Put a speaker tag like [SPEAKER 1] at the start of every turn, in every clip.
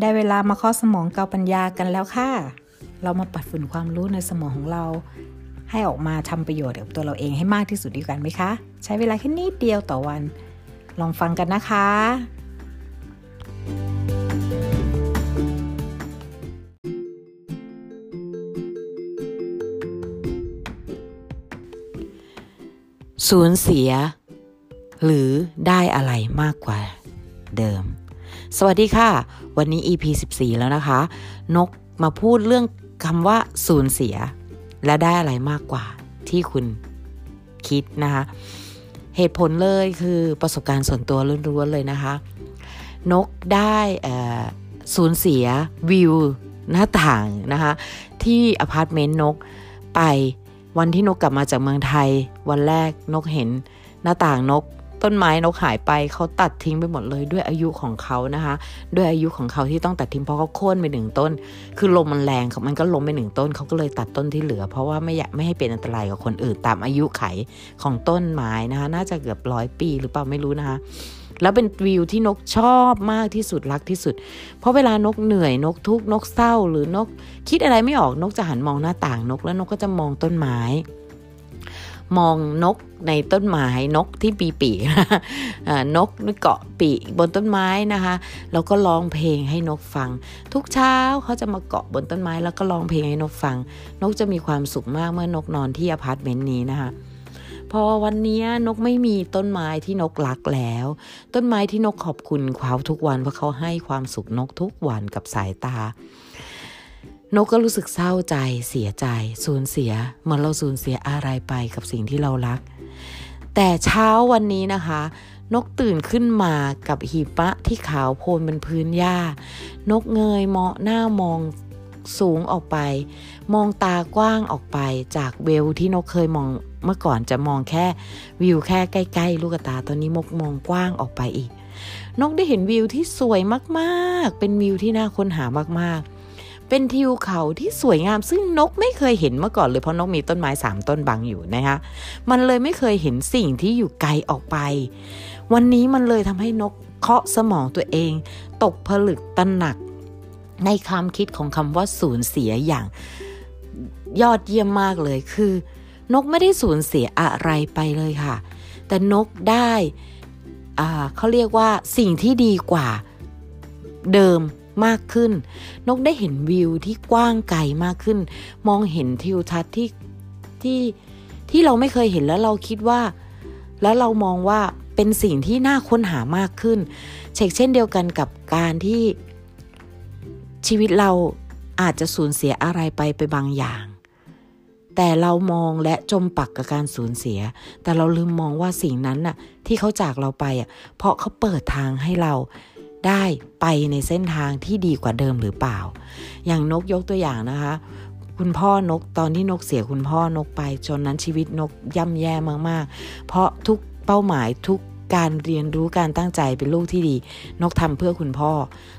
[SPEAKER 1] ได้เวลามาข้อสมองเกาปัญญากันแล้วค่ะ เรามาปัดฝุ่นความรู้ในสมองของเรา ให้ออกมาทำประโยชน์กับตัวเราเองให้มากที่สุดดีกันไหมคะ ใช้เวลาแค่นิดเดียวต่อวัน ลองฟังกันนะคะ
[SPEAKER 2] สูญเสีย หรือได้อะไรมากกว่าเดิม สวัสดีค่ะ วันนี้ EP 14 แล้วนะคะ นกมาพูดเรื่องคำว่าสูญเสีย และได้อะไรมากกว่าที่คุณคิดนะคะ เหตุผลเลยคือประสบการณ์ส่วนตัวล้วนๆเลยนะคะ นกได้สูญเสียวิวหน้าต่างนะคะ ที่อพาร์ตเมนต์นกไปวันที่นกกลับมาจากเมืองไทย วันแรกนกเห็นหน้าต่างนก ต้นไม้นกหายไปเขาตัดทิ้งไปหมดเลยด้วยอายุของเขานะคะ ด้วยอายุของเขาที่ต้องตัดทิ้งเพราะเขาโค่นไปหนึ่งต้น คือลมมันแรงมันก็ล้มไปหนึ่งต้นเขาก็เลยตัดต้นที่เหลือ เพราะว่าไม่อยากไม่ให้เป็นอันตรายกับคนอื่นตามอายุไขของต้นไม้นะคะน่าจะเกือบร้อยปีหรือเปล่าไม่รู้นะคะแล้วเป็นวิวที่นกชอบมากที่สุดรักที่สุด เพราะเวลานกเหนื่อยนกทุกนกเศร้าหรือนก คิดอะไรไม่ออกนกจะหันมองหน้าต่างนก แล้วนกก็จะมองต้นไม้ มองนกในต้นไม้นกที่ปีปีนกเกาะปีบนต้นไม้นะคะ แล้วก็ร้องเพลงให้นกฟัง ทุกเช้าเขาจะมาเกาะบนต้นไม้ แล้วก็ร้องเพลงให้นกฟัง นกจะมีความสุขมากเมื่อนกนอนที่อพาร์ตเมนต์นี้นะคะพอวันนี้นกไม่มีต้นไม้ที่นกรักแล้ว ต้นไม้ที่นกขอบคุณเขาทุกวันเพราะเขาให้ความสุขนกทุกวันกับสายตา นกก็รู้สึกเศร้าใจเสียใจสูญเสียเหมือนเราสูญเสียอะไรไปกับสิ่งที่เรารัก แต่เช้าวันนี้นะคะ นกตื่นขึ้นมากับหิมะที่ขาวโพลนบนพื้นหญ้า นกเงยเมองหน้ามองสูงออกไป มองตากว้างออกไปจากเวลที่นกเคยมองเมื่อก่อนจะมองแค่วิวแค่ใกล้ๆลูกตาตอนนี้มกมองกว้างออกไปอีก นกได้เห็นวิวที่สวยมากๆ เป็นวิวที่น่าค้นหามากๆ เป็นทิวเขาที่สวยงามซึ่งนกไม่เคยเห็นเมื่อก่อนเลยเพราะนกมีต้นไม้สามต้นบังอยู่นะคะมันเลยไม่เคยเห็นสิ่งที่อยู่ไกลออกไป วันนี้มันเลยทำให้นกเคาะสมองตัวเอง ตกผลึกตระหนัก ในความคิดของคำว่าสูญเสียอย่างยอดเยี่ยมมากเลยคือ นกไม่ได้สูญเสียอะไรไปเลยค่ะ แต่นกได้เขาเรียกว่าสิ่งที่ดีกว่าเดิม มากขึ้น นกได้เห็นวิวที่กว้างไกลมากขึ้น มองเห็นทิวทัศน์ที่ที่ที่เราไม่เคยเห็นแล้วเราคิดว่า แล้วเรามองว่าเป็นสิ่งที่น่าค้นหามากขึ้น เช่นเช่นเดียวกันกับการที่ชีวิตเราอาจจะสูญเสียอะไรไปไปบางอย่าง แต่เรามองและจมปักกับการสูญเสีย แต่เราลืมมองว่าสิ่งนั้นน่ะที่เขาจากเราไปอะเพราะเขาเปิดทางให้เรา ได้ไปในเส้นทางที่ดีกว่าเดิมหรือเปล่า อย่างนกยกตัวอย่างนะคะ คุณพ่อนกตอนที่นกเสียคุณพ่อนกไปจนนั้นชีวิตนกย่ำแย่มากๆ เพราะทุกเป้าหมายทุกการเรียนรู้การตั้งใจเป็นลูกที่ดี นกทำเพื่อคุณพ่อ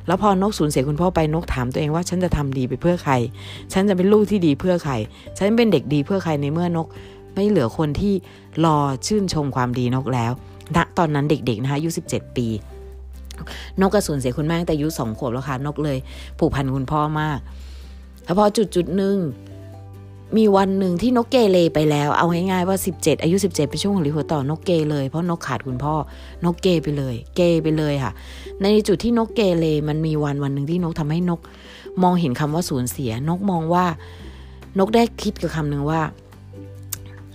[SPEAKER 2] แล้วพอนกสูญเสียคุณพ่อไปนกถามตัวเองว่าฉันจะทำดีไปเพื่อใคร ฉันจะเป็นลูกที่ดีเพื่อใคร ฉันเป็นเด็กดีเพื่อใครในเมื่อนก ไม่เหลือคนที่รอชื่นชมความดีนกแล้วณตอนนั้นเด็กๆนะคะอายุ17 ปี นกกระสูญเสียคุณแม่แต่อายุสองขวบแล้วค่ะนกเลย ผูกพันคุณพ่อมากแล้วพอจุดจุดหนึ่งมีวันหนึ่งที่นกเกเรไปแล้ว เอาง่ายๆว่า 17 อายุ 17เป็นช่วงของลิหัวต่อนกเกเลยเพราะนกขาดคุณพ่อ นกเกไปเลย เกไปเลยค่ะ ในจุดที่นกเกเรมันมีวันวันหนึ่งที่นกทำให้นก มองเห็นคำว่าสูญเสีย นกมองว่า นกได้คิดกับคำหนึ่งว่า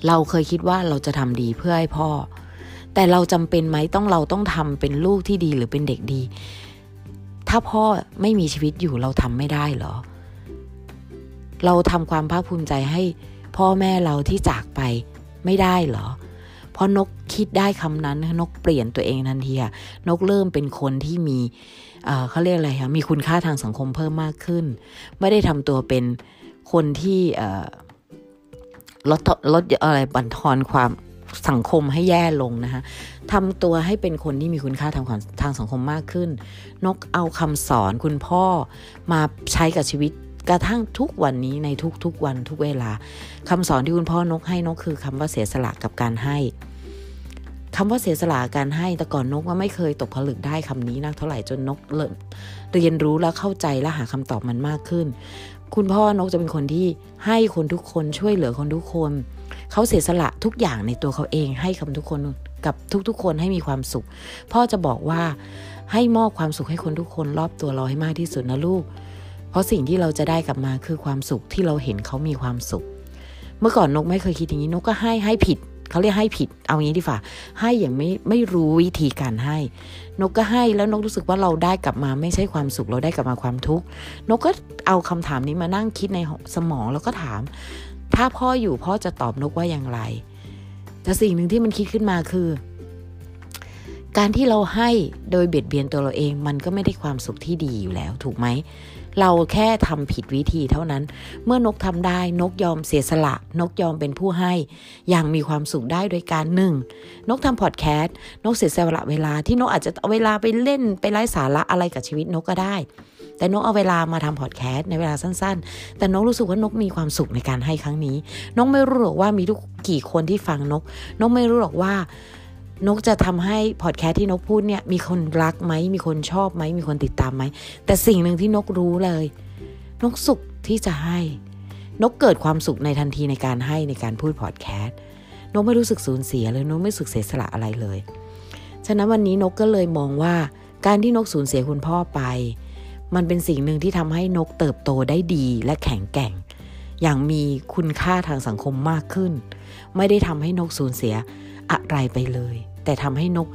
[SPEAKER 2] เราเคยคิดว่าเราจะทำดีเพื่อให้พ่อ แต่เราจำเป็นไหมต้องเราต้องทำเป็นลูกที่ดีหรือเป็นเด็กดี ถ้าพ่อไม่มีชีวิตอยู่เราทำไม่ได้เหรอ เราทำความภาคภูมิใจให้พ่อแม่เราที่จากไปไม่ได้เหรอ เพราะนกคิดได้คำนั้นนกเปลี่ยนตัวเองทันทีนกเริ่มเป็นคนที่มีเขาเรียกอะไรคะมีคุณค่าทางสังคมเพิ่มมากขึ้น ไม่ได้ทำตัวเป็นคนที่ลดลดอะไรบั่นทอนความ สังคมให้แย่ลงนะคะทำตัวให้เป็นคนที่มีคุณค่าทางทางสังคมมากขึ้น นกเอาคำสอนคุณพ่อมาใช้กับชีวิตกระทั่งทุกวันนี้ในทุกๆวันทุกเวลาคำสอนที่คุณพ่อนกให้นกคือคำว่าเสียสละกับการให้คำว่าเสียสละการให้แต่ก่อนนกว่าไม่เคยตกผลึกได้คำนี้นักเท่าไหร่จนนกเริ่มเรียนรู้แล้วเข้าใจและหาคำตอบมันมากขึ้น คุณพ่อนกจะเป็นคนที่ให้คนทุกคนช่วยเหลือคนทุกคน เขาเสียสละทุกอย่างในตัวเขาเอง ให้คำทุกคนกับทุกๆ คนให้มีความสุข พ่อจะบอกว่าให้มอบความสุขให้คนทุกคนรอบตัวเราให้มากที่สุดนะลูก เพราะสิ่งที่เราจะได้กลับมาคือความสุขที่เราเห็นเขามีความสุข เมื่อก่อนนกไม่เคยคิดอย่างนี้นกก็ให้ให้ผิดเขาเรียกให้ผิด เอางี้ดีฝ่าให้อย่างไม่ไม่รู้วิธีการให้ นกก็ให้แล้วนกรู้สึกว่าเราได้กลับมาไม่ใช่ความสุขเราได้กลับมาความทุกข์นกก็เอาคำถามนี้มานั่งคิดในสมองแล้วก็ถาม ถ้าพ่ออยู่พ่อจะตอบนกว่าอย่างไร แต่สิ่งหนึ่งที่มันคิดขึ้นมาคือ การที่เราให้โดยเบียดเบียนตัวเราเอง มันก็ไม่ได้ความสุขที่ดีอยู่แล้ว ถูกไหม เราแค่ทำผิดวิธีเท่านั้น เมื่อนกทำได้นกยอมเสียสละ นกยอมเป็นผู้ให้ อย่างมีความสุขได้โดยการหนึ่งนกทำพอดแคสต์นกเสียสละเวลาที่นกอาจจะเอาเวลาไปเล่นไปไร้สาระอะไรกับชีวิตนกก็ได้ แต่นกเอาเวลามาทำพอดแคสต์ในเวลาสั้นๆ แต่นกรู้สึกว่านกมีความสุขในการให้ครั้งนี้ นกไม่รู้หรอกว่ามีทุกกี่คนที่ฟังนก นกไม่รู้หรอกว่านกจะทำให้พอดแคสต์ที่นกพูดเนี่ยมีคนรักไหมมีคนชอบไหมมีคนติดตามไหมแต่สิ่งหนึ่งที่นกรู้เลย นกสุขที่จะให้ นกเกิดความสุขในทันทีในการให้ในการพูดพอดแคสต์นกไม่รู้สึกสูญเสียเลยนกไม่รู้สึกเสียสละอะไรเลย ฉะนั้นวันนี้นกก็เลยมองว่าการที่นกสูญเสียคุณพ่อไป มันเป็นสิ่งหนึ่งที่ทำให้นกเติบโตได้ดีและแข็งแกร่ง อย่างมีคุณค่าทางสังคมมากขึ้น ไม่ได้ทำให้นกสูญเสียอะไรไปเลย แต่ทำให้นก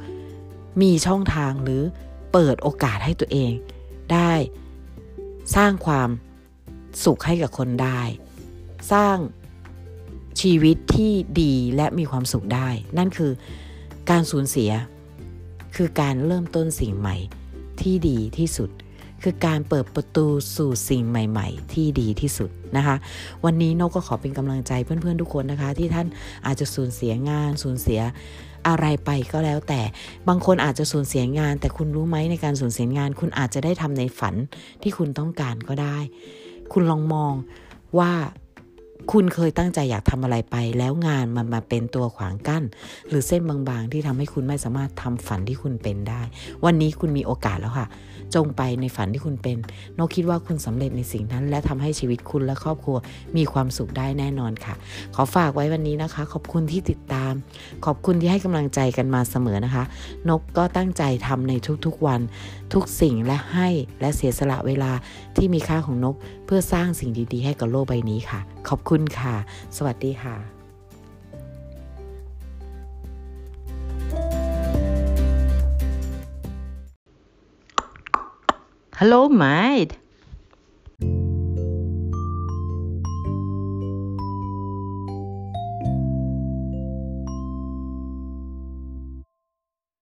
[SPEAKER 2] มีช่องทางหรือเปิดโอกาสให้ตัวเอง ได้สร้างความสุขให้กับคนได้ สร้างชีวิตที่ดีและมีความสุขได้ นั่นคือการสูญเสีย คือการเริ่มต้นสิ่งใหม่ที่ดีที่สุด คือการเปิดประตูสู่สิ่งใหม่ ๆ ที่ดีที่สุดนะคะ วันนี้นกก็ขอเป็นกำลังใจเพื่อนๆทุกคนนะคะ ที่ท่านอาจจะสูญเสียงานสูญเสียอะไรไปก็แล้วแต่บางคนอาจจะสูญเสียงาน แต่คุณรู้ไหมในการสูญเสียงาน คุณอาจจะได้ทำในฝันที่คุณต้องการก็ได้ คุณลองมองว่า คุณเคยตั้งใจอยากทำอะไรไป แล้วงานมันมาเป็นตัวขวางกั้น หรือเส้นบางๆ ที่ทำให้คุณไม่สามารถทำฝันที่คุณเป็นได้ วันนี้คุณมีโอกาสแล้วค่ะ จงไปในฝันที่คุณเป็นนกคิดว่าคุณสำเร็จในสิ่งนั้น และทำให้ชีวิตคุณและครอบครัวมีความสุขได้แน่นอนค่ะ ขอฝากไว้วันนี้นะคะ ขอบคุณที่ติดตาม ขอบคุณที่ให้กำลังใจกันมาเสมอนะคะ นกก็ตั้งใจทำในทุกๆวัน ทุกสิ่งและให้และเสียสละเวลาที่มีค่าของนก เพื่อสร้างสิ่งดีๆ ให้กับโลกใบนี้ค่ะขอบคุณค่ะ สวัสดีค่ะ
[SPEAKER 3] Hello, mate.